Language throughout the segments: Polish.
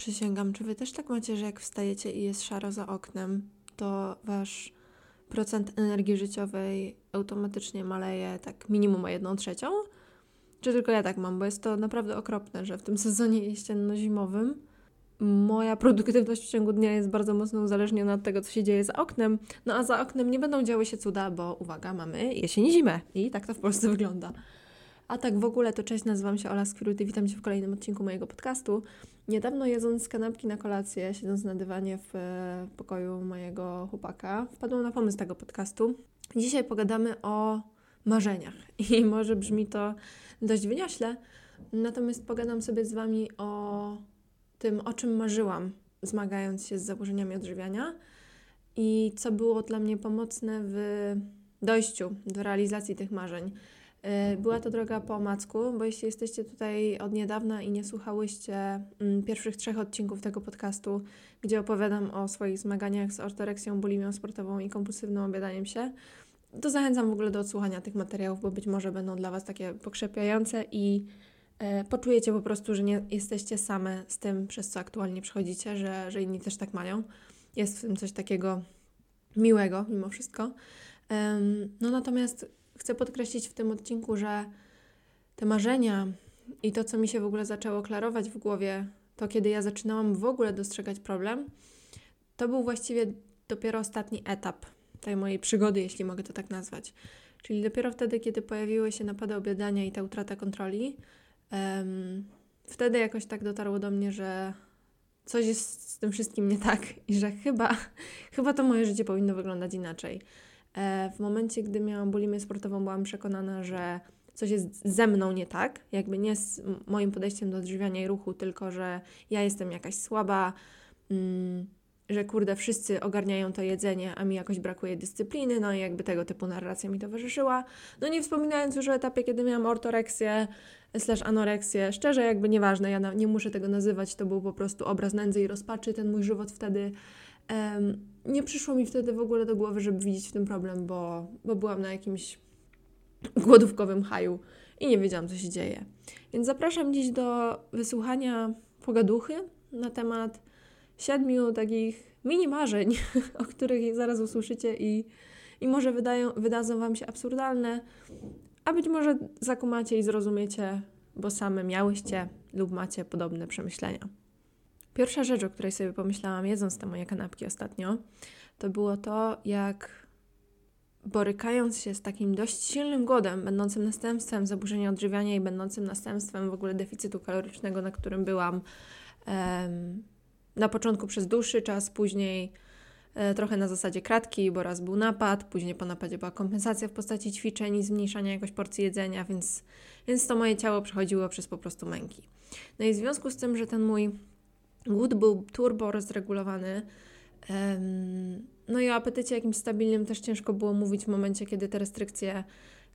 Przysięgam, czy wy też tak macie, że jak wstajecie i jest szaro za oknem, to wasz procent energii życiowej automatycznie maleje tak minimum o jedną trzecią? Czy tylko ja tak mam, bo jest to naprawdę okropne, że w tym sezonie jesienno-zimowym moja produktywność w ciągu dnia jest bardzo mocno uzależniona od tego, co się dzieje za oknem. No a za oknem nie będą działy się cuda, bo uwaga, mamy jesień i zimę i tak to w Polsce wygląda. A tak w ogóle to cześć, nazywam się Ola Skwirut i witam Cię w kolejnym odcinku mojego podcastu. Niedawno jedząc kanapki na kolację, siedząc na dywanie w e, pokoju mojego chłopaka, wpadłam na pomysł tego podcastu. Dzisiaj pogadamy o marzeniach i może brzmi to dość wyniośle, natomiast pogadam sobie z Wami o tym, o czym marzyłam, zmagając się z zaburzeniami odżywiania i co było dla mnie pomocne w dojściu do realizacji tych marzeń. E, była to droga po omacku, bo jeśli jesteście tutaj od niedawna i nie słuchałyście mm, pierwszych trzech odcinków tego podcastu, gdzie opowiadam o swoich zmaganiach z ortoreksją, bulimią sportową i kompulsywnym obiadaniem się, to zachęcam w ogóle do odsłuchania tych materiałów, bo być może będą dla Was takie pokrzepiające i e, poczujecie po prostu, że nie jesteście same z tym, przez co aktualnie przechodzicie, że, że inni też tak mają. Jest w tym coś takiego miłego mimo wszystko. No natomiast chcę podkreślić w tym odcinku, że te marzenia i to, co mi się w ogóle zaczęło klarować w głowie, to kiedy ja zaczynałam w ogóle dostrzegać problem, to był właściwie dopiero ostatni etap tej mojej przygody, jeśli mogę to tak nazwać. Czyli dopiero wtedy, kiedy pojawiły się napady obiadania i ta utrata kontroli, um, wtedy jakoś tak dotarło do mnie, że coś jest z tym wszystkim nie tak i że chyba, chyba to moje życie powinno wyglądać inaczej. E, w momencie, gdy miałam bulimię sportową, byłam przekonana, że coś jest ze mną nie tak, jakby nie z moim podejściem do odżywiania i ruchu, tylko że ja jestem jakaś słaba, mm, że kurde, wszyscy ogarniają to jedzenie, a mi jakoś brakuje dyscypliny, no i jakby tego typu narracja mi towarzyszyła. No nie wspominając już o etapie, kiedy miałam ortoreksję slash anoreksję, szczerze jakby nieważne, ja nie muszę tego nazywać, to był po prostu obraz nędzy i rozpaczy, ten mój żywot wtedy nie przyszło mi wtedy w ogóle do głowy, żeby widzieć w tym problem, bo, bo byłam na jakimś głodówkowym haju i nie wiedziałam, co się dzieje. Więc zapraszam dziś do wysłuchania pogaduchy na temat siedmiu takich mini marzeń, o których zaraz usłyszycie i, i może wydają, wydadzą Wam się absurdalne, a być może zakumacie i zrozumiecie, bo same miałyście lub macie podobne przemyślenia. Pierwsza rzecz, o której sobie pomyślałam, jedząc te moje kanapki ostatnio, to było to, jak borykając się z takim dość silnym głodem, będącym następstwem zaburzenia odżywiania i będącym następstwem w ogóle deficytu kalorycznego, na którym byłam em, na początku przez dłuższy czas, później e, trochę na zasadzie kratki, bo raz był napad, później po napadzie była kompensacja w postaci ćwiczeń i zmniejszania jakoś porcji jedzenia, więc, więc to moje ciało przechodziło przez po prostu męki. No i w związku z tym, że ten mój Głód był turbo rozregulowany. No i o apetycie jakimś stabilnym też ciężko było mówić w momencie, kiedy te restrykcje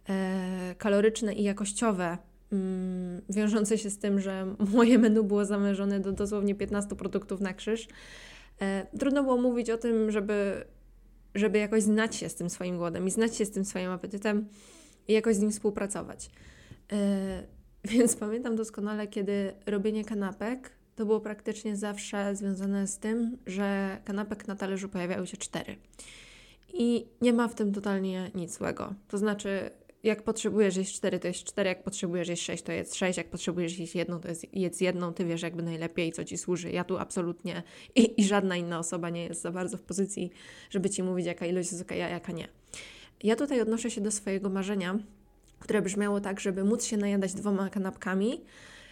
e, kaloryczne i jakościowe, mm, wiążące się z tym, że moje menu było zamierzone do dosłownie 15 produktów na krzyż, e, trudno było mówić o tym, żeby, żeby jakoś znać się z tym swoim głodem i znać się z tym swoim apetytem i jakoś z nim współpracować. E, więc pamiętam doskonale, kiedy robienie kanapek to było praktycznie zawsze związane z tym, że kanapek na talerzu pojawiały się cztery. I nie ma w tym totalnie nic złego. To znaczy, jak potrzebujesz jeść cztery, to jest cztery, jak potrzebujesz jeść sześć, to jest sześć, jak potrzebujesz jeść jedną, to jest jedz jedną, ty wiesz jakby najlepiej, co ci służy. Ja tu absolutnie i, i żadna inna osoba nie jest za bardzo w pozycji, żeby ci mówić, jaka ilość jest ok, a jaka nie. Ja tutaj odnoszę się do swojego marzenia, które brzmiało tak, żeby móc się najadać dwoma kanapkami,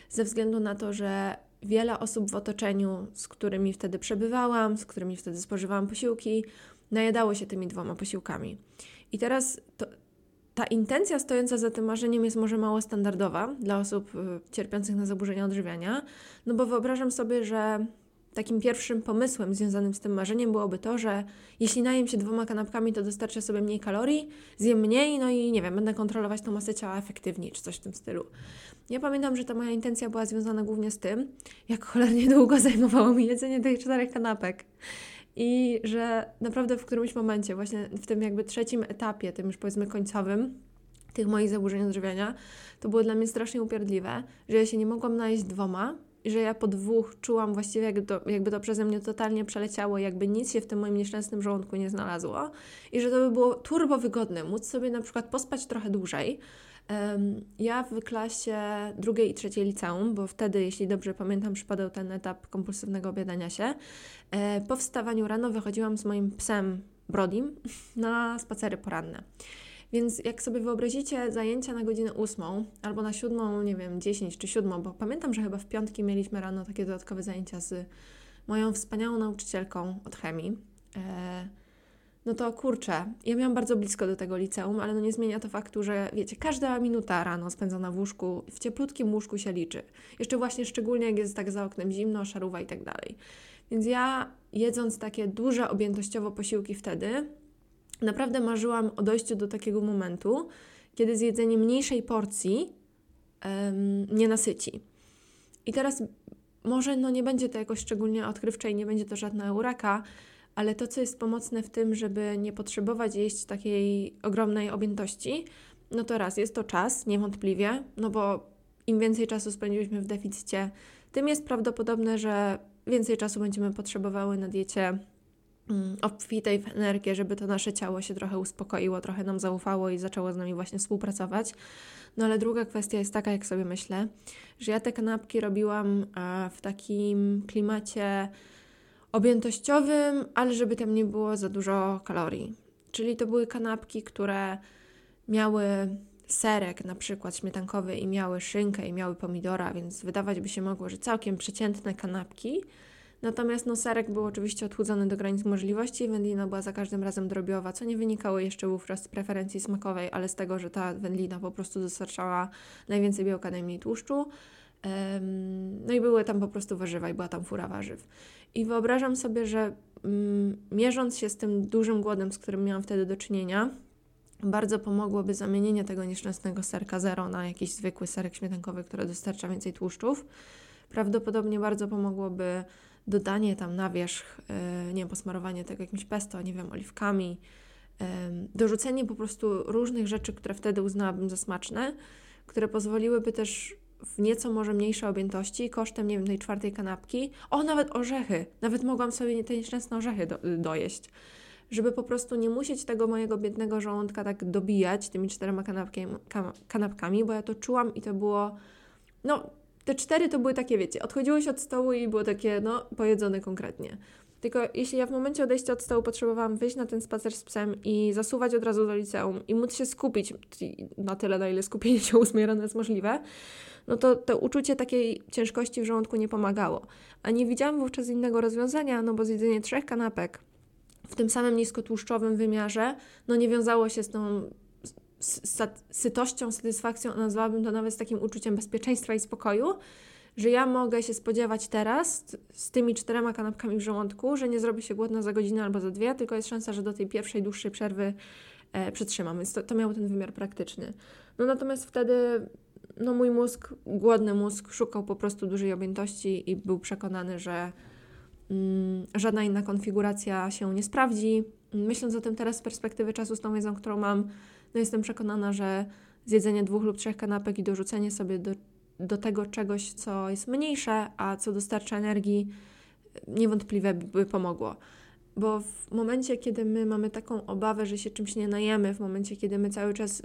ze względu na to, że wiele osób w otoczeniu, z którymi wtedy przebywałam, z którymi wtedy spożywałam posiłki, najadało się tymi dwoma posiłkami. I teraz to, ta intencja stojąca za tym marzeniem jest może mało standardowa dla osób y, cierpiących na zaburzenia odżywiania, no bo wyobrażam sobie, że takim pierwszym pomysłem związanym z tym marzeniem byłoby to, że jeśli najem się dwoma kanapkami, to dostarczę sobie mniej kalorii, zjem mniej, no i nie wiem, będę kontrolować tą masę ciała efektywniej, czy coś w tym stylu. Ja pamiętam, że ta moja intencja była związana głównie z tym, jak cholernie długo zajmowało mi jedzenie tych czterech kanapek. I że naprawdę w którymś momencie, właśnie w tym jakby trzecim etapie, tym już powiedzmy końcowym, tych moich zaburzeń odżywiania, to było dla mnie strasznie upierdliwe, że ja się nie mogłam najeść dwoma, że ja po dwóch czułam właściwie, jakby to, jakby to przeze mnie totalnie przeleciało, jakby nic się w tym moim nieszczęsnym żołądku nie znalazło i że to by było turbo wygodne, móc sobie na przykład pospać trochę dłużej. Ja w klasie drugiej i trzeciej liceum, bo wtedy, jeśli dobrze pamiętam, przypadał ten etap kompulsywnego obiadania się, e, po wstawaniu rano wychodziłam z moim psem Brodim na spacery poranne. Więc jak sobie wyobrazicie zajęcia na godzinę ósmą albo na siódmą, nie wiem, dziesięć czy siódmą, bo pamiętam, że chyba w piątki mieliśmy rano takie dodatkowe zajęcia z moją wspaniałą nauczycielką od chemii. E, no to kurczę, ja miałam bardzo blisko do tego liceum, ale no nie zmienia to faktu, że wiecie, każda minuta rano spędzona w łóżku, w cieplutkim łóżku się liczy. Jeszcze właśnie szczególnie jak jest tak za oknem zimno, szaruwa i tak dalej. Więc ja jedząc takie duże objętościowo posiłki wtedy, naprawdę marzyłam o dojściu do takiego momentu, kiedy zjedzenie mniejszej porcji um, nie nasyci. I teraz może no nie będzie to jakoś szczególnie odkrywcze i nie będzie to żadna eureka, ale to, co jest pomocne w tym, żeby nie potrzebować jeść takiej ogromnej objętości, no to raz, jest to czas, niewątpliwie, no bo im więcej czasu spędziliśmy w deficycie, tym jest prawdopodobne, że więcej czasu będziemy potrzebowały na diecie obfitej w energię, żeby to nasze ciało się trochę uspokoiło, trochę nam zaufało i zaczęło z nami właśnie współpracować. No ale druga kwestia jest taka, jak sobie myślę, że ja te kanapki robiłam w takim klimacie objętościowym, ale żeby tam nie było za dużo kalorii. Czyli to były kanapki, które miały serek na przykład śmietankowy i miały szynkę i miały pomidora, więc wydawać by się mogło, że całkiem przeciętne kanapki, Natomiast no, serek był oczywiście odchudzony do granic możliwości, wędlina była za każdym razem drobiowa, co nie wynikało jeszcze wówczas z preferencji smakowej, ale z tego, że ta wędlina po prostu dostarczała najwięcej białka, najmniej tłuszczu. No i były tam po prostu warzywa i była tam fura warzyw. I wyobrażam sobie, że mm, mierząc się z tym dużym głodem, z którym miałam wtedy do czynienia, bardzo pomogłoby zamienienie tego nieszczęsnego serka zero na jakiś zwykły serek śmietankowy, który dostarcza więcej tłuszczów. Prawdopodobnie bardzo pomogłoby dodanie tam na wierzch, e, nie wiem, posmarowanie tego jakimś pesto, nie wiem, oliwkami, dorzucenie po prostu różnych rzeczy, które wtedy uznałabym za smaczne, które pozwoliłyby też w nieco może mniejszej objętości, kosztem, nie wiem, tej czwartej kanapki. O, nawet orzechy! Nawet mogłam sobie te nieszczęsne orzechy do, dojeść. Żeby po prostu nie musieć tego mojego biednego żołądka tak dobijać tymi czterema kanapkami, bo ja to czułam i to było, no, te cztery to były takie, wiecie, odchodziłeś od stołu i było takie, no, pojedzone konkretnie. Tylko jeśli ja w momencie odejścia od stołu potrzebowałam wyjść na ten spacer z psem i zasuwać od razu do liceum i móc się skupić na tyle, na ile skupienie się ósmej jest możliwe, no to to uczucie takiej ciężkości w żołądku nie pomagało. A nie widziałam wówczas innego rozwiązania, no bo zjedzenie trzech kanapek w tym samym niskotłuszczowym wymiarze, no nie wiązało się z tą sytością, satysfakcją, nazwałabym to nawet z takim uczuciem bezpieczeństwa i spokoju, że ja mogę się spodziewać teraz z tymi czterema kanapkami w żołądku, że nie zrobi się głodna za godzinę albo za dwie, tylko jest szansa, że do tej pierwszej, dłuższej przerwy e, przetrzymam. Więc to, to miało ten wymiar praktyczny. No natomiast wtedy no mój mózg, głodny mózg, szukał po prostu dużej objętości i był przekonany, że mm, żadna inna konfiguracja się nie sprawdzi. Myśląc o tym teraz z perspektywy czasu, z tą wiedzą, którą mam, no jestem przekonana, że zjedzenie dwóch lub trzech kanapek i dorzucenie sobie do, do tego czegoś, co jest mniejsze, a co dostarcza energii, niewątpliwie by pomogło. Bo w momencie, kiedy my mamy taką obawę, że się czymś nie najemy, w momencie, kiedy my cały czas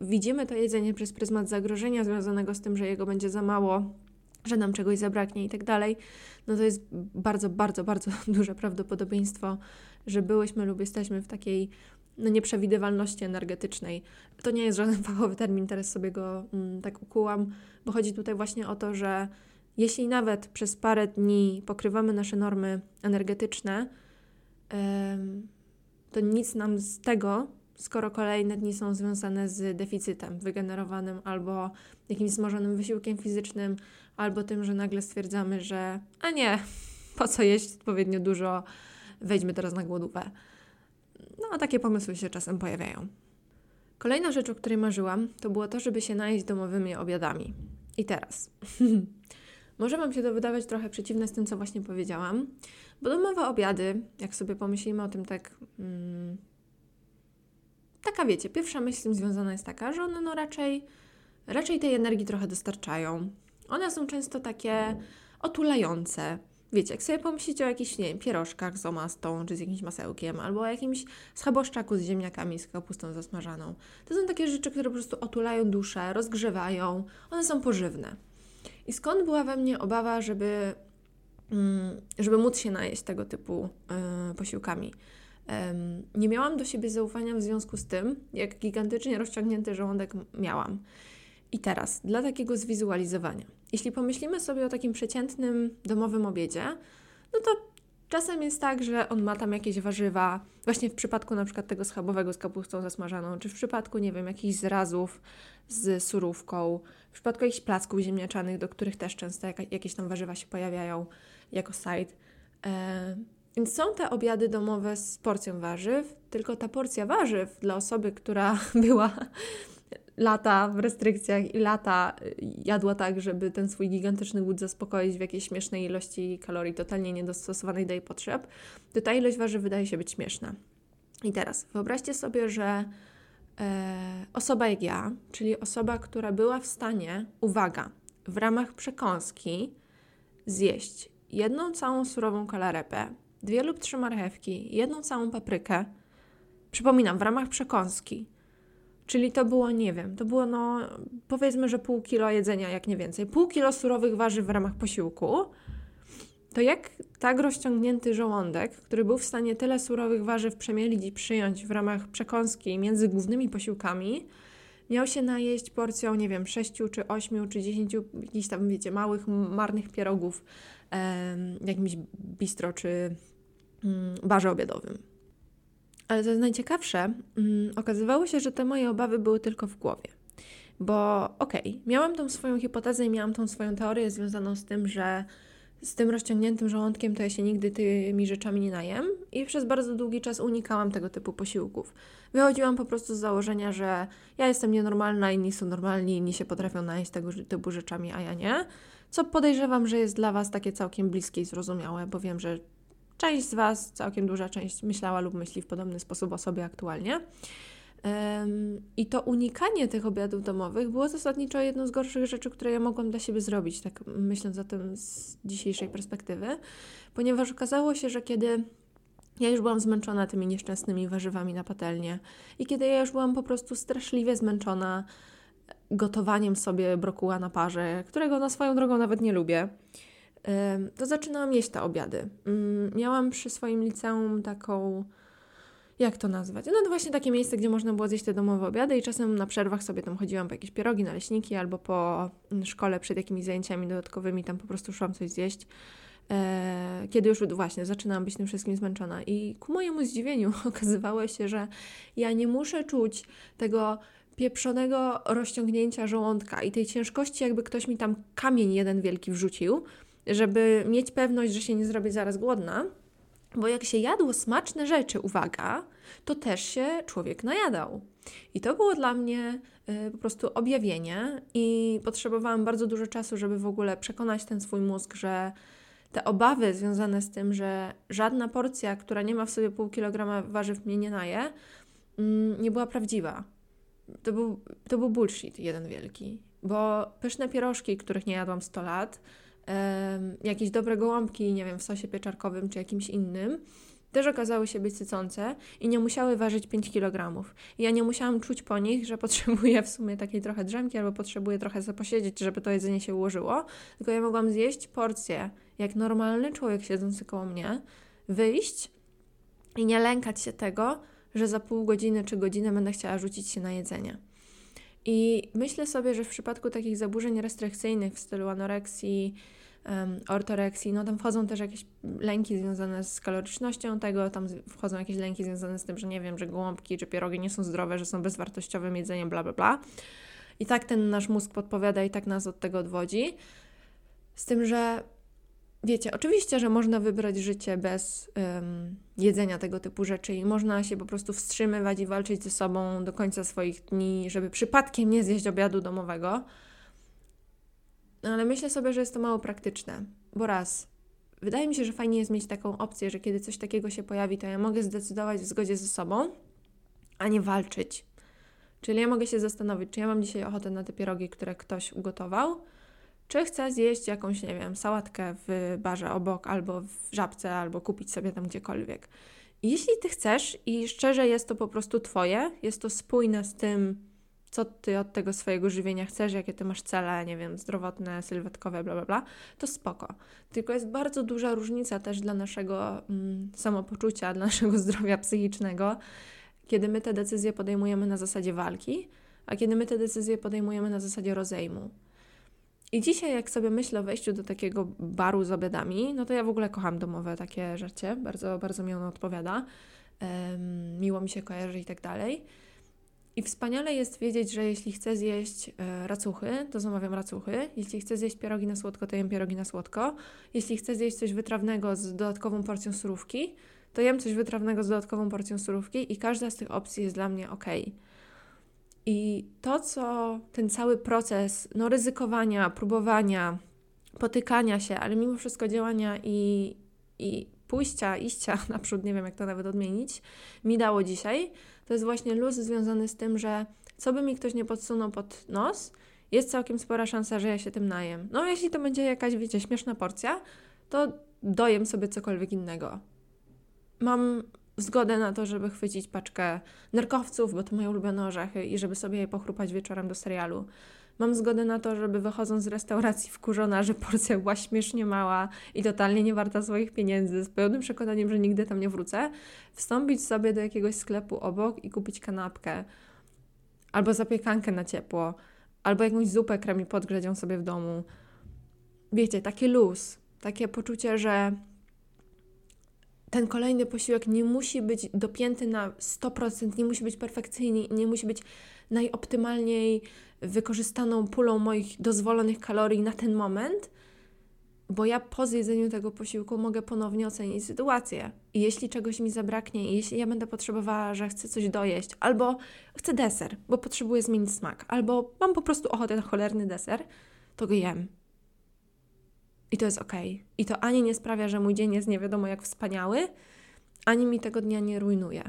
widzimy to jedzenie przez pryzmat zagrożenia związanego z tym, że jego będzie za mało, że nam czegoś zabraknie i tak dalej, no to jest bardzo, bardzo, bardzo duże prawdopodobieństwo, że byłyśmy lub jesteśmy w takiej nieprzewidywalności energetycznej. To nie jest żaden fachowy termin, teraz sobie go mm, tak ukułam, bo chodzi tutaj właśnie o to, że jeśli nawet przez parę dni pokrywamy nasze normy energetyczne, to nic nam z tego, skoro kolejne dni są związane z deficytem wygenerowanym albo jakimś wzmożonym wysiłkiem fizycznym, albo tym, że nagle stwierdzamy, że a nie, po co jeść odpowiednio dużo, wejdźmy teraz na głodówkę. No, a takie pomysły się czasem pojawiają. Kolejna rzecz, o której marzyłam, to było to, żeby się najeść domowymi obiadami. I teraz. Może Wam się to wydawać trochę przeciwne z tym, co właśnie powiedziałam, bo domowe obiady, jak sobie pomyślimy o tym tak. Hmm, taka wiecie, pierwsza myśl z tym związana jest taka, że one no raczej, raczej tej energii trochę dostarczają. One są często takie otulające. Wiecie, jak sobie pomyślicie o jakichś, nie wiem, pierożkach z omastą, czy z jakimś masełkiem, albo o jakimś schaboszczaku z ziemniakami, z kapustą zasmażaną. To są takie rzeczy, które po prostu otulają duszę, rozgrzewają, one są pożywne. I skąd była we mnie obawa, żeby, mm, żeby móc się najeść tego typu yy, posiłkami? nie miałam do siebie zaufania w związku z tym, jak gigantycznie rozciągnięty żołądek miałam. I teraz, dla takiego zwizualizowania. Jeśli pomyślimy sobie o takim przeciętnym domowym obiedzie, no to czasem jest tak, że on ma tam jakieś warzywa, właśnie w przypadku na przykład tego schabowego z kapustą zasmażaną, czy w przypadku, nie wiem, jakichś zrazów z surówką, w przypadku jakichś placków ziemniaczanych, do których też często jakieś tam warzywa się pojawiają jako side. E, więc są te obiady domowe z porcją warzyw, tylko ta porcja warzyw dla osoby, która była lata w restrykcjach i lata y, jadła tak, żeby ten swój gigantyczny głód zaspokoić w jakiejś śmiesznej ilości kalorii, totalnie niedostosowanej do jej potrzeb, to ta ilość warzyw wydaje się być śmieszna. I teraz wyobraźcie sobie, że e, osoba jak ja, czyli osoba, która była w stanie, uwaga, w ramach przekąski zjeść jedną całą surową kalarepę, dwie lub trzy marchewki, jedną całą paprykę. Przypominam, w ramach przekąski. Czyli to było, nie wiem, to było no, powiedzmy, że pół kilo jedzenia, jak nie więcej. Pół kilo surowych warzyw w ramach posiłku. To jak tak rozciągnięty żołądek, który był w stanie tyle surowych warzyw przemielić i przyjąć w ramach przekąski między głównymi posiłkami, miał się najeść porcją, nie wiem, sześciu czy ośmiu czy dziesięciu jakichś tam, wiecie, małych, marnych pierogów w jakimś bistro czy Mm, barze obiadowym. Ale co jest najciekawsze, mm, okazywało się, że te moje obawy były tylko w głowie. Bo okej, okay, miałam tą swoją hipotezę i miałam tą swoją teorię związaną z tym, że z tym rozciągniętym żołądkiem to ja się nigdy tymi rzeczami nie najem i przez bardzo długi czas unikałam tego typu posiłków. Wychodziłam po prostu z założenia, że ja jestem nienormalna, inni są normalni, inni się potrafią najeść tego typu rzeczami, a ja nie. Co podejrzewam, że jest dla Was takie całkiem bliskie i zrozumiałe, bo wiem, że Część z Was, całkiem duża część, myślała lub myśli w podobny sposób o sobie aktualnie. I to unikanie tych obiadów domowych było zasadniczo jedną z gorszych rzeczy, które ja mogłam dla siebie zrobić, tak myśląc o tym z dzisiejszej perspektywy, ponieważ okazało się, że kiedy ja już byłam zmęczona tymi nieszczęsnymi warzywami na patelnię i kiedy ja już byłam po prostu straszliwie zmęczona gotowaniem sobie brokuła na parze, którego na swoją drogą nawet nie lubię, to zaczynałam jeść te obiady. Mm, miałam przy swoim liceum taką, jak to nazwać? No to właśnie takie miejsce, gdzie można było zjeść te domowe obiady i czasem na przerwach sobie tam chodziłam po jakieś pierogi, naleśniki albo po mm, szkole przed jakimiś zajęciami dodatkowymi tam po prostu szłam coś zjeść. E, kiedy już właśnie zaczynałam być tym wszystkim zmęczona. I ku mojemu zdziwieniu okazywało się, że ja nie muszę czuć tego pieprzonego rozciągnięcia żołądka i tej ciężkości, jakby ktoś mi tam kamień jeden wielki wrzucił, żeby mieć pewność, że się nie zrobię zaraz głodna, bo jak się jadło smaczne rzeczy, uwaga, to też się człowiek najadał. I to było dla mnie y, po prostu objawienie, i potrzebowałam bardzo dużo czasu, żeby w ogóle przekonać ten swój mózg, że te obawy związane z tym, że żadna porcja, która nie ma w sobie pół kilograma warzyw, mnie nie naje, mm, nie była prawdziwa. To był, to był bullshit jeden wielki, bo pyszne pierożki, których nie jadłam 100 lat, jakieś dobre gołąbki, nie wiem, w sosie pieczarkowym czy jakimś innym, też okazały się być sycące i nie musiały ważyć 5 kg. Ja nie musiałam czuć po nich, że potrzebuję w sumie takiej trochę drzemki albo potrzebuję trochę zaposiedzieć, żeby to jedzenie się ułożyło, tylko ja mogłam zjeść porcję jak normalny człowiek siedzący koło mnie, wyjść i nie lękać się tego, że za pół godziny czy godzinę będę chciała rzucić się na jedzenie. I myślę sobie, że w przypadku takich zaburzeń restrykcyjnych w stylu anoreksji, um, ortoreksji, no tam wchodzą też jakieś lęki związane z kalorycznością tego, tam wchodzą jakieś lęki związane z tym, że nie wiem, że gołąbki czy pierogi nie są zdrowe, że są bezwartościowym jedzeniem, bla, bla, bla. I tak ten nasz mózg podpowiada i tak nas od tego odwodzi. Z tym, że wiecie, oczywiście, że można wybrać życie bez um, jedzenia tego typu rzeczy i można się po prostu wstrzymywać i walczyć ze sobą do końca swoich dni, żeby przypadkiem nie zjeść obiadu domowego. No, ale myślę sobie, że jest to mało praktyczne, bo raz, wydaje mi się, że fajnie jest mieć taką opcję, że kiedy coś takiego się pojawi, to ja mogę zdecydować w zgodzie ze sobą, a nie walczyć. Czyli ja mogę się zastanowić, czy ja mam dzisiaj ochotę na te pierogi, które ktoś ugotował, Czy chcę zjeść jakąś, nie wiem, sałatkę w barze obok, albo w żabce, albo kupić sobie tam gdziekolwiek. Jeśli ty chcesz i szczerze jest to po prostu twoje, jest to spójne z tym, co ty od tego swojego żywienia chcesz, jakie ty masz cele, nie wiem, zdrowotne, sylwetkowe, bla, bla, bla, to spoko. Tylko jest bardzo duża różnica też dla naszego mm, samopoczucia, dla naszego zdrowia psychicznego, kiedy my te decyzje podejmujemy na zasadzie walki, a kiedy my te decyzje podejmujemy na zasadzie rozejmu. I dzisiaj, jak sobie myślę o wejściu do takiego baru z obiadami, no to ja w ogóle kocham domowe takie rzeczy, bardzo, bardzo mi ono odpowiada, um, miło mi się kojarzy i tak dalej. I wspaniale jest wiedzieć, że jeśli chcę zjeść e, racuchy, to zamawiam racuchy. Jeśli chcę zjeść pierogi na słodko, to jem pierogi na słodko. Jeśli chcę zjeść coś wytrawnego z dodatkową porcją surówki, to jem coś wytrawnego z dodatkową porcją surówki i każda z tych opcji jest dla mnie ok. I to, co ten cały proces no, ryzykowania, próbowania, potykania się, ale mimo wszystko działania i, i pójścia, iścia naprzód, nie wiem jak to nawet odmienić, mi dało dzisiaj, to jest właśnie luz związany z tym, że co by mi ktoś nie podsunął pod nos, jest całkiem spora szansa, że ja się tym najem. No, jeśli to będzie jakaś, wiecie, śmieszna porcja, to dojem sobie cokolwiek innego. Mam zgodę na to, żeby chwycić paczkę nerkowców, bo to moje ulubione orzechy i żeby sobie je pochrupać wieczorem do serialu. Mam zgodę na to, żeby wychodząc z restauracji wkurzona, że porcja była śmiesznie mała i totalnie nie warta swoich pieniędzy, z pełnym przekonaniem, że nigdy tam nie wrócę, wstąpić sobie do jakiegoś sklepu obok i kupić kanapkę albo zapiekankę na ciepło, albo jakąś zupę kremi ją sobie w domu. Wiecie, taki luz, takie poczucie, że ten kolejny posiłek nie musi być dopięty na 100%, nie musi być perfekcyjny, nie musi być najoptymalniej wykorzystaną pulą moich dozwolonych kalorii na ten moment, bo ja po zjedzeniu tego posiłku mogę ponownie ocenić sytuację. I jeśli czegoś mi zabraknie, jeśli ja będę potrzebowała, że chcę coś dojeść, albo chcę deser, bo potrzebuję zmienić smak, albo mam po prostu ochotę na cholerny deser, to go jem. I to jest ok. I to ani nie sprawia, że mój dzień jest nie wiadomo jak wspaniały, ani mi tego dnia nie rujnuje.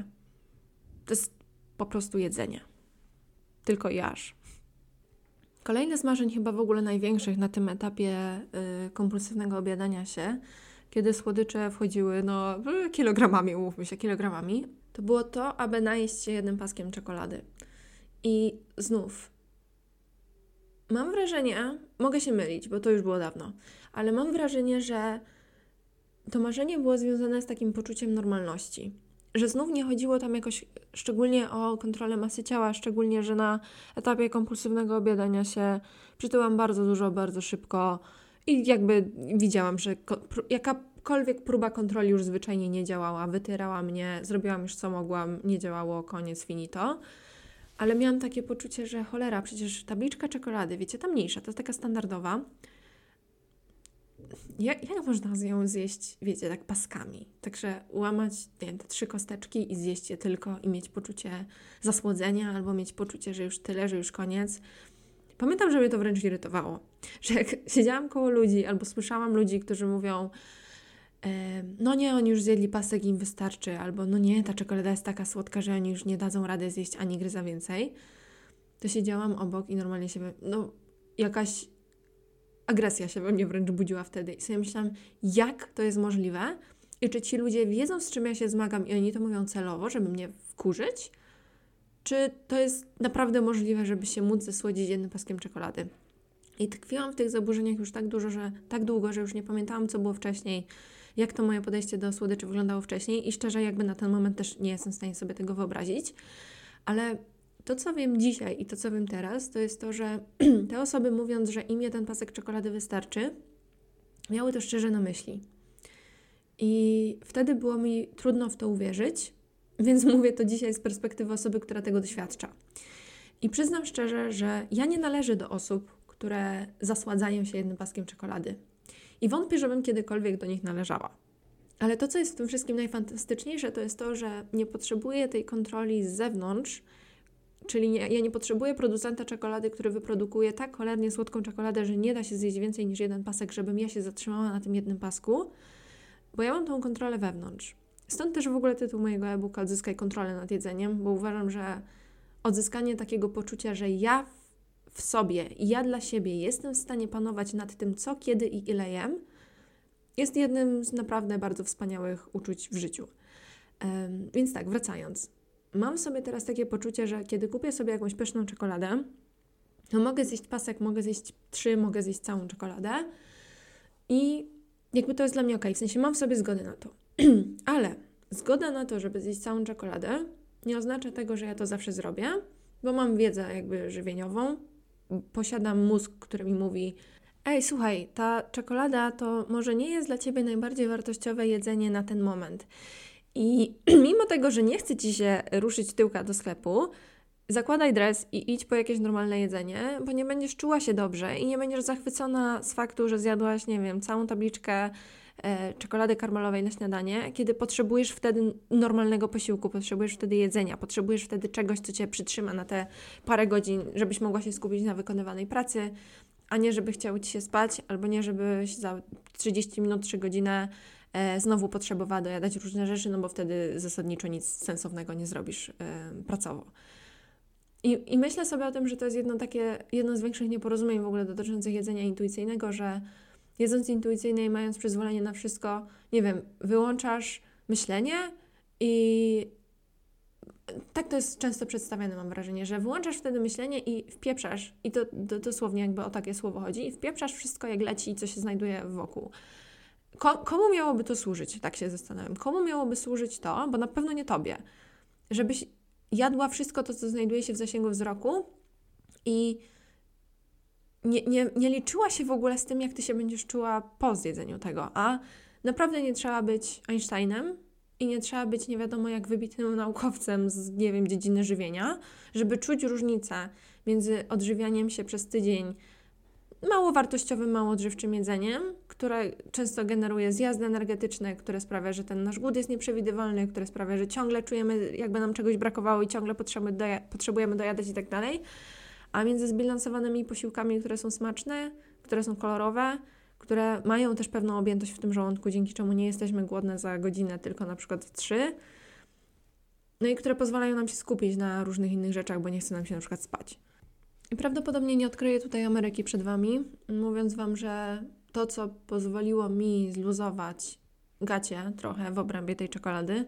To jest po prostu jedzenie. Tylko i aż. Kolejne z marzeń, chyba w ogóle największych na tym etapie y, kompulsywnego obiadania się, kiedy słodycze wchodziły no, kilogramami, umówmy się, kilogramami, to było to, aby najeść się jednym paskiem czekolady. I znów, mam wrażenie, mogę się mylić, bo to już było dawno, ale mam wrażenie, że to marzenie było związane z takim poczuciem normalności. Że znów nie chodziło tam jakoś szczególnie o kontrolę masy ciała, szczególnie, że na etapie kompulsywnego obiadania się przytyłam bardzo dużo, bardzo szybko i jakby widziałam, że jakakolwiek próba kontroli już zwyczajnie nie działała, wytyrała mnie, zrobiłam już co mogłam, nie działało, koniec, finito. Ale miałam takie poczucie, że cholera, przecież tabliczka czekolady, wiecie, ta mniejsza, to jest taka standardowa, jak, jak można ją zjeść, wiecie, tak paskami? Także łamać nie te trzy kosteczki i zjeść je tylko i mieć poczucie zasłodzenia albo mieć poczucie, że już tyle, że już koniec. Pamiętam, że mnie to wręcz irytowało, że jak siedziałam koło ludzi albo słyszałam ludzi, którzy mówią e, no nie, oni już zjedli pasek im wystarczy, albo no nie, ta czekolada jest taka słodka, że oni już nie dadzą rady zjeść ani gryza więcej, to siedziałam obok i normalnie się, no jakaś agresja się we mnie wręcz budziła wtedy. I sobie myślałam, jak to jest możliwe i czy ci ludzie wiedzą, z czym ja się zmagam i oni to mówią celowo, żeby mnie wkurzyć? Czy to jest naprawdę możliwe, żeby się móc zesłodzić jednym paskiem czekolady? I tkwiłam w tych zaburzeniach już tak dużo, że tak długo, że już nie pamiętałam, co było wcześniej, jak to moje podejście do słodyczy wyglądało wcześniej i szczerze jakby na ten moment też nie jestem w stanie sobie tego wyobrazić. Ale to, co wiem dzisiaj i to, co wiem teraz, to jest to, że te osoby mówiąc, że im ten pasek czekolady wystarczy, miały to szczerze na myśli. I wtedy było mi trudno w to uwierzyć, więc mówię to dzisiaj z perspektywy osoby, która tego doświadcza. I przyznam szczerze, że ja nie należę do osób, które zasładzają się jednym paskiem czekolady. I wątpię, żebym kiedykolwiek do nich należała. Ale to, co jest w tym wszystkim najfantastyczniejsze, to jest to, że nie potrzebuję tej kontroli z zewnątrz, Czyli nie, ja nie potrzebuję producenta czekolady, który wyprodukuje tak cholernie słodką czekoladę, że nie da się zjeść więcej niż jeden pasek, żebym ja się zatrzymała na tym jednym pasku, bo ja mam tą kontrolę wewnątrz. Stąd też w ogóle tytuł mojego e-booka Odzyskaj kontrolę nad jedzeniem, bo uważam, że odzyskanie takiego poczucia, że ja w sobie ja dla siebie jestem w stanie panować nad tym, co, kiedy i ile jem, jest jednym z naprawdę bardzo wspaniałych uczuć w życiu. Um, więc tak, wracając. Mam sobie teraz takie poczucie, że kiedy kupię sobie jakąś pyszną czekoladę, to mogę zjeść pasek, mogę zjeść trzy, mogę zjeść całą czekoladę i jakby to jest dla mnie ok. W sensie mam w sobie zgodę na to. Ale zgoda na to, żeby zjeść całą czekoladę, nie oznacza tego, że ja to zawsze zrobię, bo mam wiedzę jakby żywieniową, posiadam mózg, który mi mówi: Ej, słuchaj, ta czekolada to może nie jest dla ciebie najbardziej wartościowe jedzenie na ten moment. I mimo tego, że nie chce ci się ruszyć tyłka do sklepu, zakładaj dres i idź po jakieś normalne jedzenie, bo nie będziesz czuła się dobrze i nie będziesz zachwycona z faktu, że zjadłaś, nie wiem, całą tabliczkę e, czekolady karmelowej na śniadanie, kiedy potrzebujesz wtedy normalnego posiłku, potrzebujesz wtedy jedzenia, potrzebujesz wtedy czegoś, co cię przytrzyma na te parę godzin, żebyś mogła się skupić na wykonywanej pracy, a nie żeby chciało ci się spać, albo nie żebyś za 30 minut, 3 godziny znowu potrzebowała dojadać różne rzeczy, no bo wtedy zasadniczo nic sensownego nie zrobisz e, pracowo. I, I myślę sobie o tym, że to jest jedno takie, jedno z większych nieporozumień w ogóle dotyczących jedzenia intuicyjnego, że jedząc intuicyjnie i mając przyzwolenie na wszystko, nie wiem, wyłączasz myślenie i tak to jest często przedstawiane, mam wrażenie, że wyłączasz wtedy myślenie i wpieprzasz, i to, to dosłownie jakby o takie słowo chodzi, i wpieprzasz wszystko jak leci co się znajduje wokół. Komu miałoby to służyć? Tak się zastanawiam. Komu miałoby służyć to? Bo na pewno nie tobie. Żebyś jadła wszystko to, co znajduje się w zasięgu wzroku i nie, nie, nie liczyła się w ogóle z tym, jak ty się będziesz czuła po zjedzeniu tego. A naprawdę nie trzeba być Einsteinem i nie trzeba być nie wiadomo jak wybitnym naukowcem z, nie wiem, dziedziny żywienia, żeby czuć różnicę między odżywianiem się przez tydzień mało wartościowym, mało odżywczym jedzeniem, które często generuje zjazdy energetyczne, które sprawia, że ten nasz głód jest nieprzewidywalny, które sprawia, że ciągle czujemy, jakby nam czegoś brakowało i ciągle potrzebujemy, doja potrzebujemy dojadać i tak dalej. A między zbilansowanymi posiłkami, które są smaczne, które są kolorowe, które mają też pewną objętość w tym żołądku, dzięki czemu nie jesteśmy głodne za godzinę, tylko na przykład trzy, no i które pozwalają nam się skupić na różnych innych rzeczach, bo nie chce nam się na przykład spać. I prawdopodobnie nie odkryję tutaj Ameryki przed Wami, mówiąc Wam, że to, co pozwoliło mi zluzować gacie trochę w obrębie tej czekolady,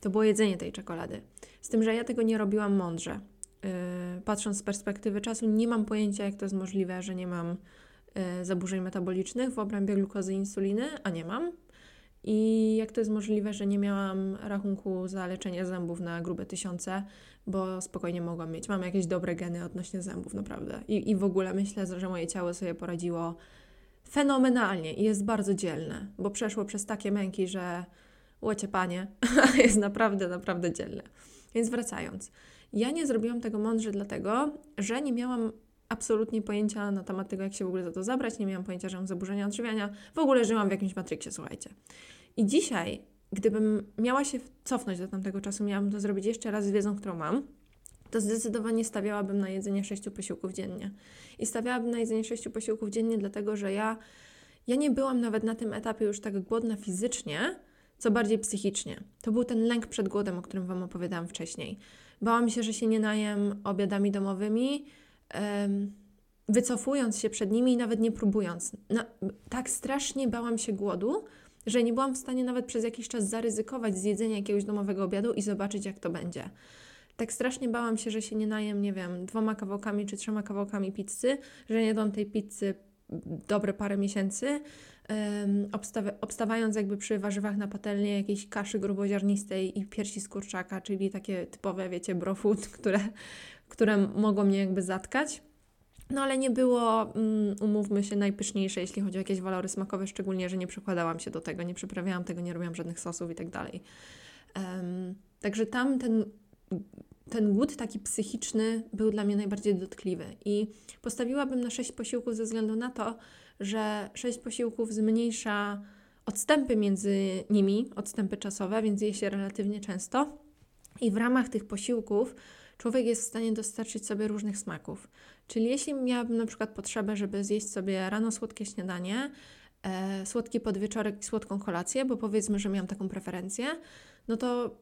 to było jedzenie tej czekolady. Z tym, że ja tego nie robiłam mądrze. Yy, patrząc z perspektywy czasu, nie mam pojęcia, jak to jest możliwe, że nie mam yy, zaburzeń metabolicznych w obrębie glukozy i insuliny, a nie mam. I jak to jest możliwe, że nie miałam rachunku za leczenie zębów na grube tysiące, bo spokojnie mogłam mieć. Mam jakieś dobre geny odnośnie zębów, naprawdę. I, i w ogóle myślę, że moje ciało sobie poradziło fenomenalnie i jest bardzo dzielne, bo przeszło przez takie męki, że łocie panie, jest naprawdę, naprawdę dzielne. Więc wracając, ja nie zrobiłam tego mądrze dlatego, że nie miałam absolutnie pojęcia na temat tego, jak się w ogóle za to zabrać, nie miałam pojęcia, że mam zaburzenia odżywiania, w ogóle żyłam w jakimś matriksie, słuchajcie. I dzisiaj, gdybym miała się cofnąć do tamtego czasu, miałabym to zrobić jeszcze raz z wiedzą, którą mam, to zdecydowanie stawiałabym na jedzenie sześciu posiłków dziennie. I stawiałabym na jedzenie sześciu posiłków dziennie, dlatego że ja, ja nie byłam nawet na tym etapie już tak głodna fizycznie, co bardziej psychicznie. To był ten lęk przed głodem, o którym Wam opowiadałam wcześniej. Bałam się, że się nie najem obiadami domowymi, wycofując się przed nimi i nawet nie próbując. Na, tak strasznie bałam się głodu, że nie byłam w stanie nawet przez jakiś czas zaryzykować zjedzenia jakiegoś domowego obiadu i zobaczyć, jak to będzie. Tak strasznie bałam się, że się nie najem, nie wiem, dwoma kawałkami czy trzema kawałkami pizzy, że nie dam tej pizzy dobre parę miesięcy, um, obstaw obstawając jakby przy warzywach na patelnię jakiejś kaszy gruboziarnistej i piersi z kurczaka, czyli takie typowe, wiecie, brofood, które, które mogą mnie jakby zatkać. No ale nie było, um, umówmy się, najpyszniejsze, jeśli chodzi o jakieś walory smakowe, szczególnie, że nie przykładałam się do tego, nie przyprawiałam tego, nie robiłam żadnych sosów i tak dalej. Także tam ten ten głód taki psychiczny był dla mnie najbardziej dotkliwy. I postawiłabym na sześć posiłków ze względu na to, że sześć posiłków zmniejsza odstępy między nimi, odstępy czasowe, więc je się relatywnie często. I w ramach tych posiłków człowiek jest w stanie dostarczyć sobie różnych smaków. Czyli jeśli miałabym na przykład potrzebę, żeby zjeść sobie rano słodkie śniadanie, e, słodki podwieczorek i słodką kolację, bo powiedzmy, że miałam taką preferencję, no to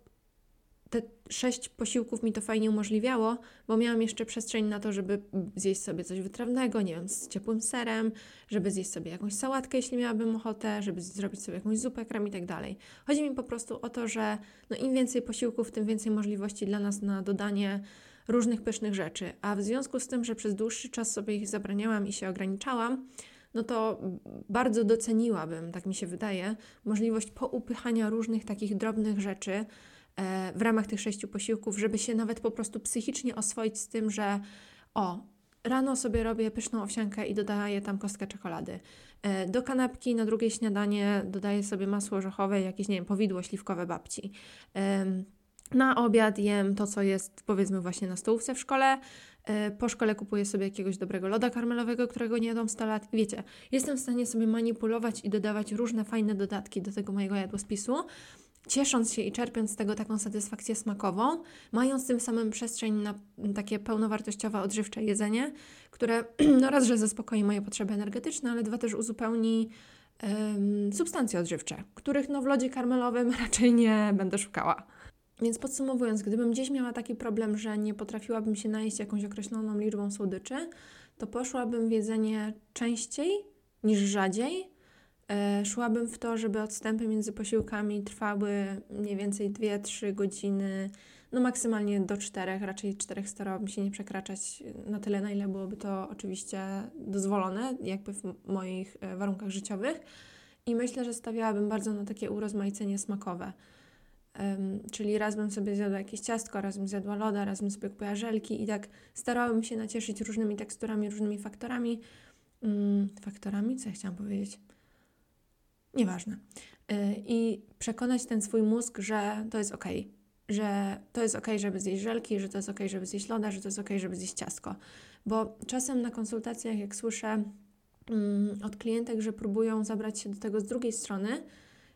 te sześć posiłków mi to fajnie umożliwiało, bo miałam jeszcze przestrzeń na to, żeby zjeść sobie coś wytrawnego, nie wiem, z ciepłym serem, żeby zjeść sobie jakąś sałatkę, jeśli miałabym ochotę, żeby zrobić sobie jakąś zupę krem i tak dalej. Chodzi mi po prostu o to, że no im więcej posiłków, tym więcej możliwości dla nas na dodanie różnych pysznych rzeczy. A w związku z tym, że przez dłuższy czas sobie ich zabraniałam i się ograniczałam, no to bardzo doceniłabym, tak mi się wydaje, możliwość poupychania różnych takich drobnych rzeczy w ramach tych sześciu posiłków, żeby się nawet po prostu psychicznie oswoić z tym, że o, rano sobie robię pyszną owsiankę i dodaję tam kostkę czekolady. E, do kanapki na drugie śniadanie dodaję sobie masło orzechowe, jakieś, nie wiem, powidło śliwkowe babci. Na obiad jem to, co jest powiedzmy właśnie na stołówce w szkole. E, po szkole kupuję sobie jakiegoś dobrego loda karmelowego, którego nie jadłam 100 lat. I wiecie, jestem w stanie sobie manipulować i dodawać różne fajne dodatki do tego mojego jadłospisu, ciesząc się i czerpiąc z tego taką satysfakcję smakową, mając tym samym przestrzeń na takie pełnowartościowe, odżywcze jedzenie, które no raz, że zaspokoi moje potrzeby energetyczne, ale dwa też uzupełni substancje odżywcze, których no w lodzie karmelowym raczej nie będę szukała. Więc podsumowując, gdybym gdzieś miała taki problem, że nie potrafiłabym się najeść jakąś określoną liczbą słodyczy, to poszłabym w jedzenie częściej niż rzadziej. E, szłabym w to, żeby odstępy między posiłkami trwały mniej więcej 2-3 godziny, no maksymalnie do 4, raczej 4 starałabym się nie przekraczać na tyle, na ile byłoby to oczywiście dozwolone, jakby w moich e, warunkach życiowych. I myślę, że stawiałabym bardzo na takie urozmaicenie smakowe. Um, czyli raz bym sobie zjadła jakieś ciastko, raz bym zjadła loda, raz bym sobie kupiła żelki i tak starałabym się nacieszyć różnymi teksturami, różnymi faktorami. Um, faktorami? Co ja chciałam powiedzieć? Nieważne. Yy, I przekonać ten swój mózg, że to jest ok, że to jest ok, żeby zjeść żelki, że to jest ok, żeby zjeść loda, że to jest ok, żeby zjeść ciastko. Bo czasem na konsultacjach, jak słyszę um, od klientek, że próbują zabrać się do tego z drugiej strony,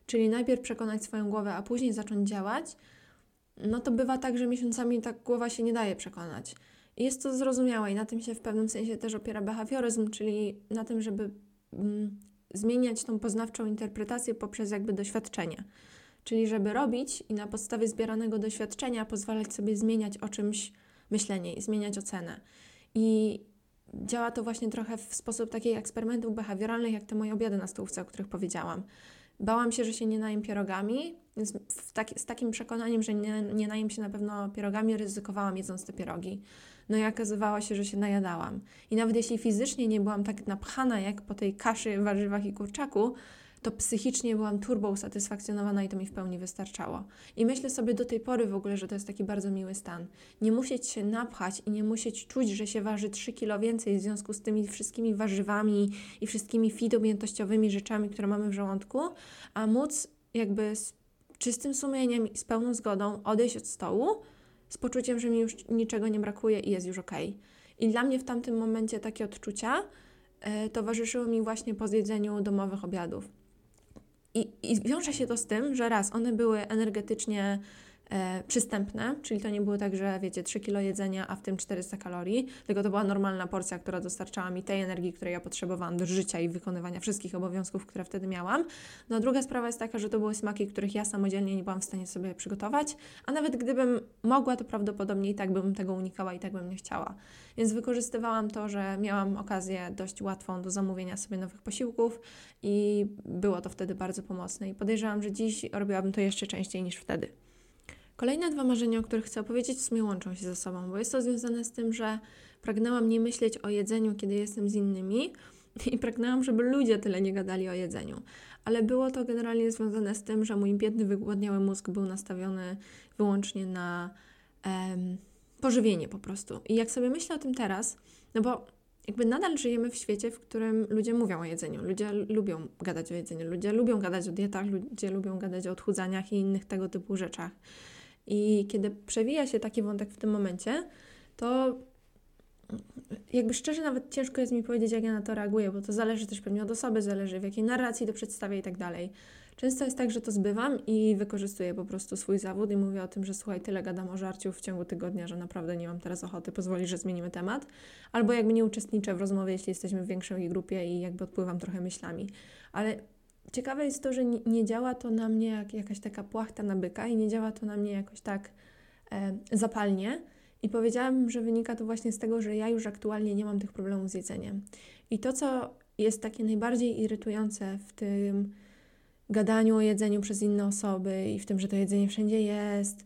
czyli najpierw przekonać swoją głowę, a później zacząć działać, no to bywa tak, że miesiącami ta głowa się nie daje przekonać. I jest to zrozumiałe i na tym się w pewnym sensie też opiera behawioryzm, czyli na tym, żeby mm, zmieniać tą poznawczą interpretację poprzez jakby doświadczenie. Czyli żeby robić i na podstawie zbieranego doświadczenia pozwalać sobie zmieniać o czymś myślenie i zmieniać ocenę. I działa to właśnie trochę w sposób takich eksperymentów behawioralnych, jak te moje obiady na stołówce, o których powiedziałam. Bałam się, że się nie najem pierogami, więc taki, z takim przekonaniem, że nie, nie najem się na pewno pierogami, ryzykowałam jedząc te pierogi. No i okazywało się, że się najadałam. I nawet jeśli fizycznie nie byłam tak napchana jak po tej kaszy, warzywach i kurczaku, to psychicznie byłam turbo usatysfakcjonowana i to mi w pełni wystarczało. I myślę sobie do tej pory w ogóle, że to jest taki bardzo miły stan. Nie musieć się napchać i nie musieć czuć, że się waży 3 kilo więcej w związku z tymi wszystkimi warzywami i wszystkimi fitoobjętościowymi rzeczami, które mamy w żołądku, a móc jakby z czystym sumieniem i z pełną zgodą odejść od stołu z poczuciem, że mi już niczego nie brakuje i jest już ok. I dla mnie w tamtym momencie takie odczucia y, towarzyszyły mi właśnie po zjedzeniu domowych obiadów. I, I wiąże się to z tym, że raz, one były energetycznie e, przystępne, czyli to nie było tak, że wiecie, 3 kilo jedzenia, a w tym 400 kalorii, tylko to była normalna porcja, która dostarczała mi tej energii, której ja potrzebowałam do życia i wykonywania wszystkich obowiązków, które wtedy miałam. No a druga sprawa jest taka, że to były smaki, których ja samodzielnie nie byłam w stanie sobie przygotować, a nawet gdybym mogła, to prawdopodobnie i tak bym tego unikała i tak bym nie chciała. Więc wykorzystywałam to, że miałam okazję dość łatwą do zamówienia sobie nowych posiłków i było to wtedy bardzo pomocne i podejrzewam, że dziś robiłabym to jeszcze częściej niż wtedy. Kolejne dwa marzenia, o których chcę opowiedzieć, w sumie łączą się ze sobą, bo jest to związane z tym, że pragnęłam nie myśleć o jedzeniu, kiedy jestem z innymi i pragnęłam, żeby ludzie tyle nie gadali o jedzeniu. Ale było to generalnie związane z tym, że mój biedny, wygłodniały mózg był nastawiony wyłącznie na em, pożywienie po prostu. I jak sobie myślę o tym teraz, no bo jakby nadal żyjemy w świecie, w którym ludzie mówią o jedzeniu, ludzie lubią gadać o jedzeniu, ludzie lubią gadać o dietach, ludzie lubią gadać o odchudzaniach i innych tego typu rzeczach. I kiedy przewija się taki wątek w tym momencie, to jakby szczerze nawet ciężko jest mi powiedzieć, jak ja na to reaguję, bo to zależy też pewnie od osoby, zależy w jakiej narracji to przedstawię i tak dalej. Często jest tak, że to zbywam i wykorzystuję po prostu swój zawód i mówię o tym, że słuchaj, tyle gadam o żarciu w ciągu tygodnia, że naprawdę nie mam teraz ochoty, pozwoli, że zmienimy temat. Albo jakby nie uczestniczę w rozmowie, jeśli jesteśmy w większej grupie i jakby odpływam trochę myślami. Ale ciekawe jest to, że nie, działa to na mnie jak jakaś taka płachta na byka i nie działa to na mnie jakoś tak e, zapalnie. I powiedziałam, że wynika to właśnie z tego, że ja już aktualnie nie mam tych problemów z jedzeniem. I to, co jest takie najbardziej irytujące w tym gadaniu o jedzeniu przez inne osoby i w tym, że to jedzenie wszędzie jest,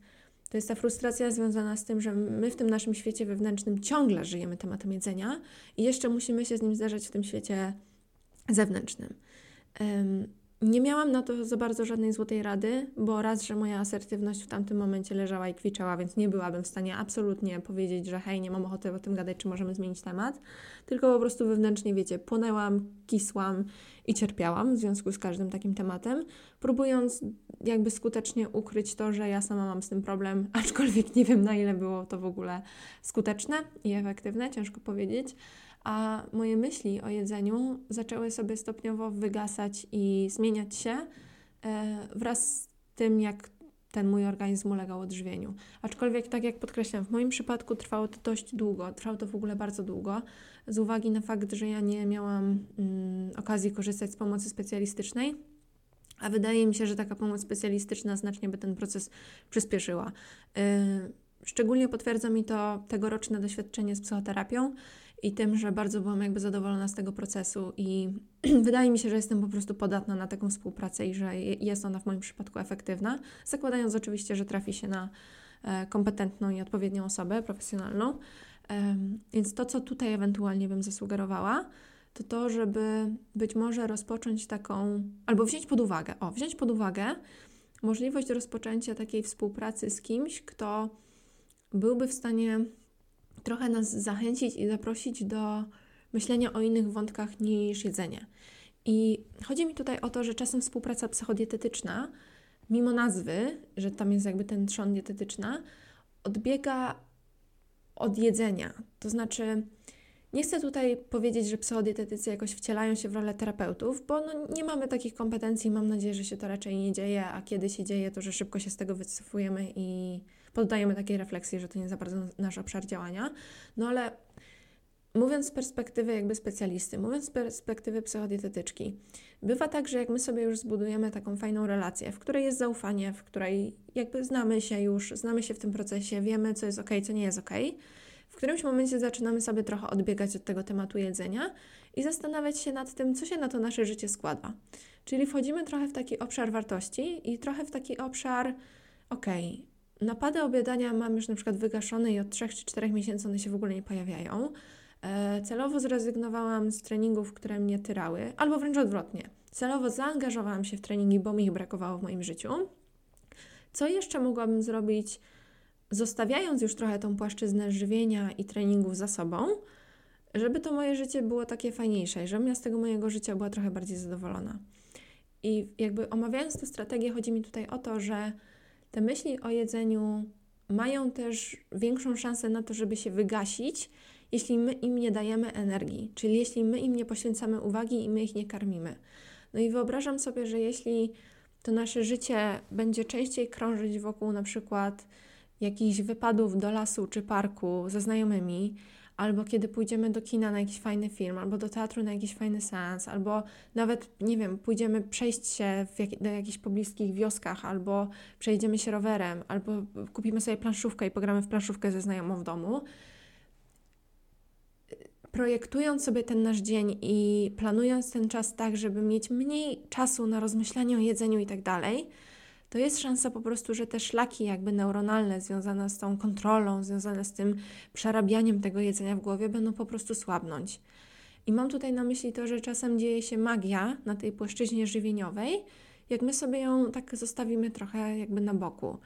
to jest ta frustracja związana z tym, że my w tym naszym świecie wewnętrznym ciągle żyjemy tematem jedzenia i jeszcze musimy się z nim zderzać w tym świecie zewnętrznym. Nie miałam na to za bardzo żadnej złotej rady, bo raz, że moja asertywność w tamtym momencie leżała i kwiczała, więc nie byłabym w stanie absolutnie powiedzieć, że hej, nie mam ochoty o tym gadać, czy możemy zmienić temat, tylko po prostu wewnętrznie, wiecie, płonęłam, kisłam i cierpiałam w związku z każdym takim tematem, próbując jakby skutecznie ukryć to, że ja sama mam z tym problem, aczkolwiek nie wiem na ile było to w ogóle skuteczne i efektywne, ciężko powiedzieć a moje myśli o jedzeniu zaczęły sobie stopniowo wygasać i zmieniać się e, wraz z tym, jak ten mój organizm ulegał odżywieniu. Aczkolwiek, tak jak podkreślam, w moim przypadku trwało to dość długo, trwało to w ogóle bardzo długo, z uwagi na fakt, że ja nie miałam mm, okazji korzystać z pomocy specjalistycznej. A wydaje mi się, że taka pomoc specjalistyczna znacznie by ten proces przyspieszyła. Yy, szczególnie potwierdza mi to tegoroczne doświadczenie z psychoterapią, i tym, że bardzo byłam jakby zadowolona z tego procesu i wydaje mi się, że jestem po prostu podatna na taką współpracę i że jest ona w moim przypadku efektywna, zakładając oczywiście, że trafi się na e, kompetentną i odpowiednią osobę profesjonalną. Więc to, co tutaj ewentualnie bym zasugerowała, to to, żeby być może rozpocząć taką, albo wziąć pod uwagę, o, wziąć pod uwagę możliwość rozpoczęcia takiej współpracy z kimś, kto byłby w stanie trochę nas zachęcić i zaprosić do myślenia o innych wątkach niż jedzenie. I chodzi mi tutaj o to, że czasem współpraca psychodietetyczna, mimo nazwy, że tam jest jakby ten trzon dietetyczna, odbiega od jedzenia. To znaczy, nie chcę tutaj powiedzieć, że psychodietetycy jakoś wcielają się w rolę terapeutów, bo no nie mamy takich kompetencji. Mam nadzieję, że się to raczej nie dzieje, a kiedy się dzieje, to że szybko się z tego wycofujemy i poddajemy takiej refleksji, że to nie za bardzo nasz obszar działania. No ale mówiąc z perspektywy jakby specjalisty, mówiąc z perspektywy psychodietetyczki, bywa tak, że jak my sobie już zbudujemy taką fajną relację, w której jest zaufanie, w której jakby znamy się już, znamy się w tym procesie, wiemy, co jest ok, co nie jest ok, w którymś momencie zaczynamy sobie trochę odbiegać od tego tematu jedzenia i zastanawiać się nad tym, co się na to nasze życie składa. Czyli wchodzimy trochę w taki obszar wartości i trochę w taki obszar, okej, okay, Napady obiadania mam już na przykład wygaszone i od 3 czy 4 miesięcy one się w ogóle nie pojawiają. E, celowo zrezygnowałam z treningów, które mnie tyrały, albo wręcz odwrotnie. Celowo zaangażowałam się w treningi, bo mi ich brakowało w moim życiu. Co jeszcze mogłabym zrobić, zostawiając już trochę tą płaszczyznę żywienia i treningów za sobą, żeby to moje życie było takie fajniejsze i żebym ja z tego mojego życia była trochę bardziej zadowolona. I jakby omawiając tę strategię, chodzi mi tutaj o to, że te myśli o jedzeniu mają też większą szansę na to, żeby się wygasić, jeśli my im nie dajemy energii, czyli jeśli my im nie poświęcamy uwagi i my ich nie karmimy. No i wyobrażam sobie, że jeśli to nasze życie będzie częściej krążyć wokół na przykład jakichś wypadów do lasu czy parku ze znajomymi, albo kiedy pójdziemy do kina na jakiś fajny film, albo do teatru na jakiś fajny seans, albo nawet, nie wiem, pójdziemy przejść się jak, do jakichś pobliskich wioskach, albo przejdziemy się rowerem, albo kupimy sobie planszówkę i pogramy w planszówkę ze znajomą w domu. Projektując sobie ten nasz dzień i planując ten czas tak, żeby mieć mniej czasu na rozmyślanie o jedzeniu i tak dalej, to jest szansa po prostu, że te szlaki jakby neuronalne związane z tą kontrolą, związane z tym przerabianiem tego jedzenia w głowie będą po prostu słabnąć. I mam tutaj na myśli to, że czasem dzieje się magia na tej płaszczyźnie żywieniowej, jak my sobie ją tak zostawimy trochę jakby na boku.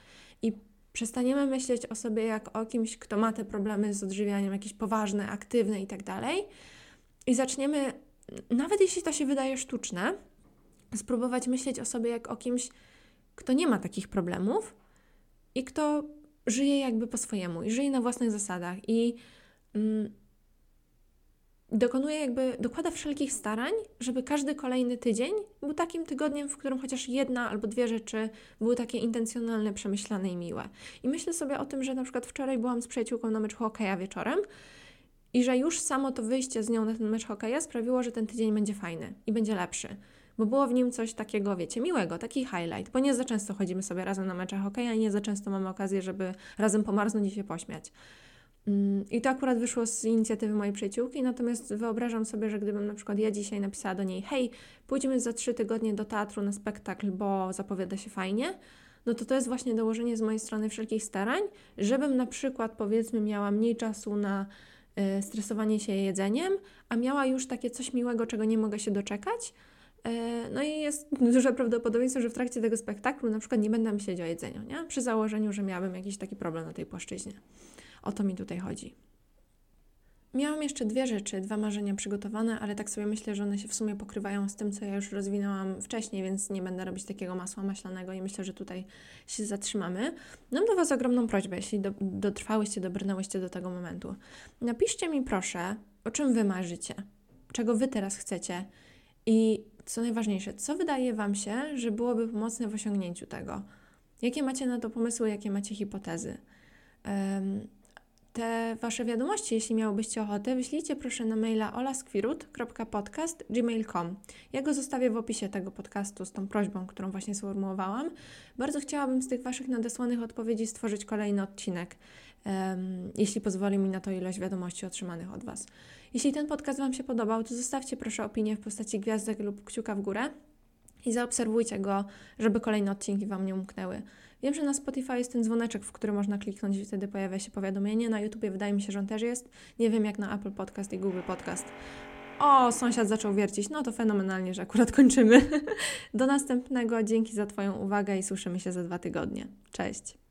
I przestaniemy myśleć o sobie jak o kimś, kto ma te problemy z odżywianiem, jakieś poważne, aktywne i tak dalej. I zaczniemy, nawet jeśli to się wydaje sztuczne, spróbować myśleć o sobie jak o kimś, kto nie ma takich problemów i kto żyje jakby po swojemu i żyje na własnych zasadach i mm, dokonuje jakby, dokłada wszelkich starań, żeby każdy kolejny tydzień był takim tygodniem, w którym chociaż jedna albo dwie rzeczy były takie intencjonalne, przemyślane i miłe. I myślę sobie o tym, że na przykład wczoraj byłam z przyjaciółką na mecz hokeja wieczorem i że już samo to wyjście z nią na ten mecz hokeja sprawiło, że ten tydzień będzie fajny i będzie lepszy bo było w nim coś takiego, wiecie, miłego, taki highlight, bo nie za często chodzimy sobie razem na meczach hokeja i nie za często mamy okazję, żeby razem pomarznąć i się pośmiać. Mm, I to akurat wyszło z inicjatywy mojej przyjaciółki, natomiast wyobrażam sobie, że gdybym na przykład ja dzisiaj napisała do niej, hej, pójdziemy za trzy tygodnie do teatru na spektakl, bo zapowiada się fajnie, no to to jest właśnie dołożenie z mojej strony wszelkich starań, żebym na przykład powiedzmy miała mniej czasu na y, stresowanie się jedzeniem, a miała już takie coś miłego, czego nie mogę się doczekać. Y, no i jest duże prawdopodobieństwo, że w trakcie tego spektaklu na przykład nie będę myśleć o jedzeniu, nie? przy założeniu, że miałabym jakiś taki problem na tej płaszczyźnie. O to mi tutaj chodzi. Miałam jeszcze dwie rzeczy, dwa marzenia przygotowane, ale tak sobie myślę, że one się w sumie pokrywają z tym, co ja już rozwinęłam wcześniej, więc nie będę robić takiego masła maślanego i myślę, że tutaj się zatrzymamy. Mam do Was ogromną prośbę, jeśli do, dotrwałyście, dobrnęłyście do tego momentu. Napiszcie mi proszę, o czym Wy marzycie, czego Wy teraz chcecie i co najważniejsze, co wydaje Wam się, że byłoby pomocne w osiągnięciu tego. Jakie macie na to pomysły, jakie macie hipotezy. Te Wasze wiadomości, jeśli miałobyście ochotę, wyślijcie proszę na maila olaskwirut.podcast.gmail.com. Ja go zostawię w opisie tego podcastu z tą prośbą, którą właśnie sformułowałam. Bardzo chciałabym z tych Waszych nadesłanych odpowiedzi stworzyć kolejny odcinek, jeśli pozwoli mi na to ilość wiadomości otrzymanych od Was. Jeśli ten podcast Wam się podobał, to zostawcie proszę opinię w postaci gwiazdek lub kciuka w górę i zaobserwujcie go, żeby kolejne odcinki Wam nie umknęły. Wiem, że na Spotify jest ten dzwoneczek, w który można kliknąć i wtedy pojawia się powiadomienie. Na YouTubie wydaje mi się, że on też jest. Nie wiem jak na Apple Podcast i Google Podcast. O, sąsiad zaczął wiercić. No to fenomenalnie, że akurat kończymy. Do następnego. Dzięki za Twoją uwagę i słyszymy się za dwa tygodnie. Cześć.